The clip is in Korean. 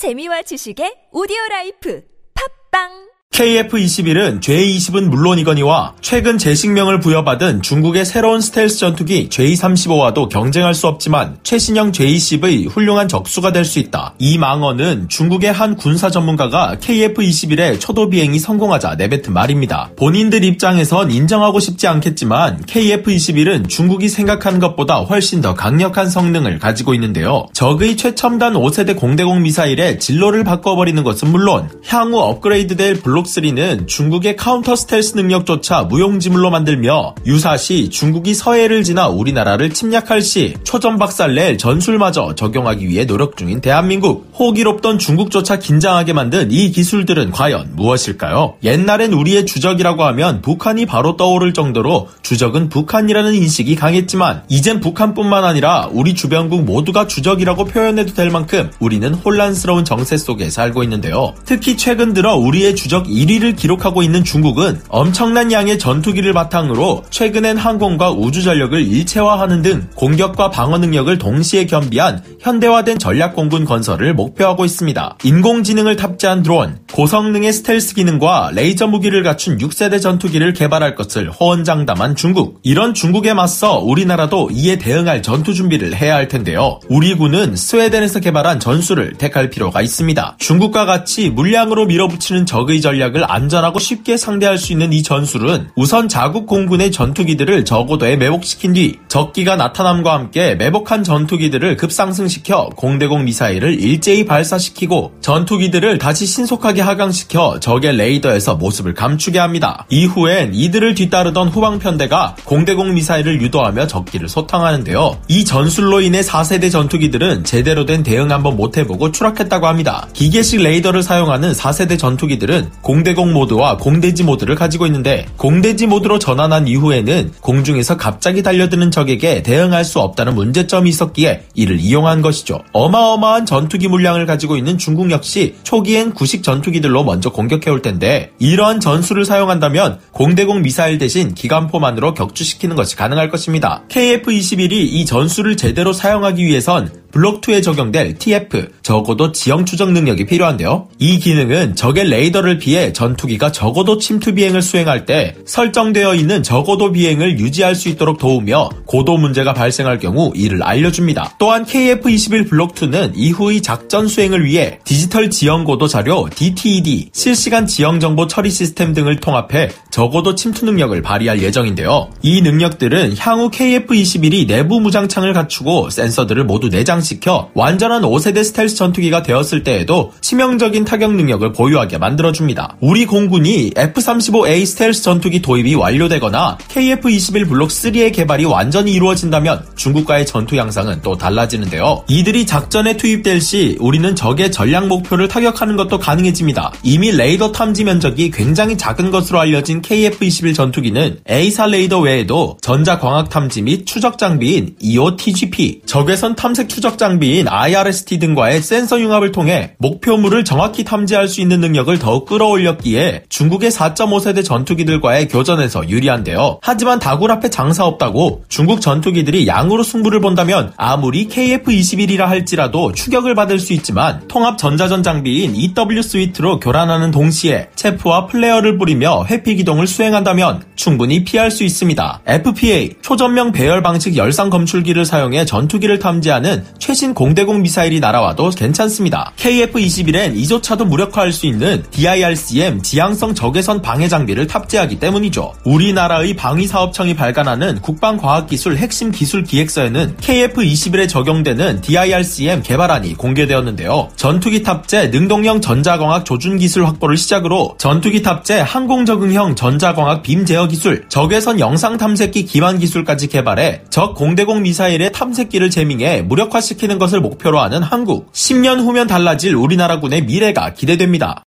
재미와 지식의 오디오 라이프. 팟빵 KF-21은 J-20은 물론이거니와 최근 제식명을 부여받은 중국의 새로운 스텔스 전투기 J-35와도 경쟁할 수 없지만 최신형 J-10의 훌륭한 적수가 될 수 있다. 이 망언은 중국의 한 군사 전문가가 KF-21의 초도 비행이 성공하자 내뱉은 말입니다. 본인들 입장에선 인정하고 싶지 않겠지만 KF-21은 중국이 생각하는 것보다 훨씬 더 강력한 성능을 가지고 있는데요. 적의 최첨단 5세대 공대공 미사일의 진로를 바꿔버리는 것은 물론 향후 업그레이드될 블록 블록3는 중국의 카운터 스텔스 능력조차 무용지물로 만들며 유사시 중국이 서해를 지나 우리나라를 침략할 시 초전 박살낼 전술마저 적용하기 위해 노력 중인 대한민국. 호기롭던 중국조차 긴장하게 만든 이 기술들은 과연 무엇일까요? 옛날엔 우리의 주적이라고 하면 북한이 바로 떠오를 정도로 주적은 북한이라는 인식이 강했지만 이젠 북한뿐만 아니라 우리 주변국 모두가 주적이라고 표현해도 될 만큼 우리는 혼란스러운 정세 속에 살고 있는데요. 특히 최근 들어 우리의 주적 1위를 기록하고 있는 중국은 엄청난 양의 전투기를 바탕으로 최근엔 항공과 우주 전력을 일체화하는 등 공격과 방어 능력을 동시에 겸비한 현대화된 전략 공군 건설을 목표하고 있습니다. 인공지능을 탑재한 드론, 고성능의 스텔스 기능과 레이저 무기를 갖춘 6세대 전투기를 개발할 것을 호언장담한 중국. 이런 중국에 맞서 우리나라도 이에 대응할 전투 준비를 해야 할 텐데요. 우리 군은 스웨덴에서 개발한 전술을 택할 필요가 있습니다. 중국과 같이 물량으로 밀어붙이는 적의 전략 전략을 안전하고 쉽게 상대할 수 있는 이 전술은 우선 자국 공군의 전투기들을 저고도에 매복시킨 뒤 적기가 나타남과 함께 매복한 전투기들을 급상승시켜 공대공 미사일을 일제히 발사시키고 전투기들을 다시 신속하게 하강시켜 적의 레이더에서 모습을 감추게 합니다. 이후엔 이들을 뒤따르던 후방편대가 공대공 미사일을 유도하며 적기를 소탕하는데요. 이 전술로 인해 4세대 전투기들은 제대로 된 대응 한번 못해보고 추락했다고 합니다. 기계식 레이더를 사용하는 4세대 전투기들은 공대공 모드와 공대지 모드를 가지고 있는데 공대지 모드로 전환한 이후에는 공중에서 갑자기 달려드는 적에게 대응할 수 없다는 문제점이 있었기에 이를 이용한 것이죠. 어마어마한 전투기 물량 을 가지고 있는 중국 역시 초기엔 구식 전투기들로 먼저 공격해올 텐데 이러한 전술을 사용한다면 공대공 미사일 대신 기관포만으로 격추시키는 것이 가능할 것입니다. KF-21이 이 전술을 제대로 사용하기 위해선 블록2에 적용될 TF, 적어도 지형 추적 능력이 필요한데요. 이 기능은 적의 레이더를 피해 전투기가 적어도 침투 비행을 수행할 때 설정되어 있는 적어도 비행을 유지할 수 있도록 도우며 고도 문제가 발생할 경우 이를 알려줍니다. 또한 KF-21 블록2는 이후의 작전 수행을 위해 디지털 지형 고도 자료 DTED, 실시간 지형 정보 처리 시스템 등을 통합해 저고도 침투 능력을 발휘할 예정인데요. 이 능력들은 향후 KF-21이 내부 무장창을 갖추고 센서들을 모두 내장 성장시켜 완전한 5세대 스텔스 전투기가 되었을 때에도 치명적인 타격 능력을 보유하게 만들어줍니다. 우리 공군이 F-35A 스텔스 전투기 도입이 완료되거나 KF-21 블록 3의 개발이 완전히 이루어진다면 중국과의 전투 양상은 또 달라지는데요. 이들이 작전에 투입될 시 우리는 적의 전략 목표를 타격하는 것도 가능해집니다. 이미 레이더 탐지 면적이 굉장히 작은 것으로 알려진 KF-21 전투기는 AESA 레이더 외에도 전자광학 탐지 및 추적 장비인 EOTGP, 적외선 탐색 추적 추적 장비인 IRST 등과의 센서 융합을 통해 목표물을 정확히 탐지할 수 있는 능력을 더욱 끌어올렸기에 중국의 4.5세대 전투기들과의 교전에서 유리한데요. 하지만 다굴 앞에 장사 없다고 중국 전투기들이 양으로 승부를 본다면 아무리 KF-21이라 할지라도 추격을 받을 수 있지만 통합 전자전 장비인 EW suite로 교란하는 동시에 chaff와 flare를 뿌리며 회피 기동을 수행한다면 충분히 피할 수 있습니다. FPA 초점면 배열 방식 열상 검출기를 사용해 전투기를 탐지하는 최신 공대공 미사일이 날아와도 괜찮습니다. KF-21엔 이조차도 무력화할 수 있는 DIRCM 지향성 적외선 방해 장비를 탑재하기 때문이죠. 우리나라의 방위사업청이 발간하는 국방과학기술 핵심 기술 기획서에는 KF-21에 적용되는 DIRCM 개발안이 공개되었는데요. 전투기 탑재 능동형 전자광학 조준 기술 확보를 시작으로 전투기 탑재 항공 적응형 전자광학 빔 제어 기술, 적외선 영상 탐색기 기반 기술까지 개발해 적 공대공 미사일의 탐색기를 재밍해 무력화 시키는 것을 목표로 하는 한국. 10년 후면 달라질 우리나라군의 미래가 기대됩니다.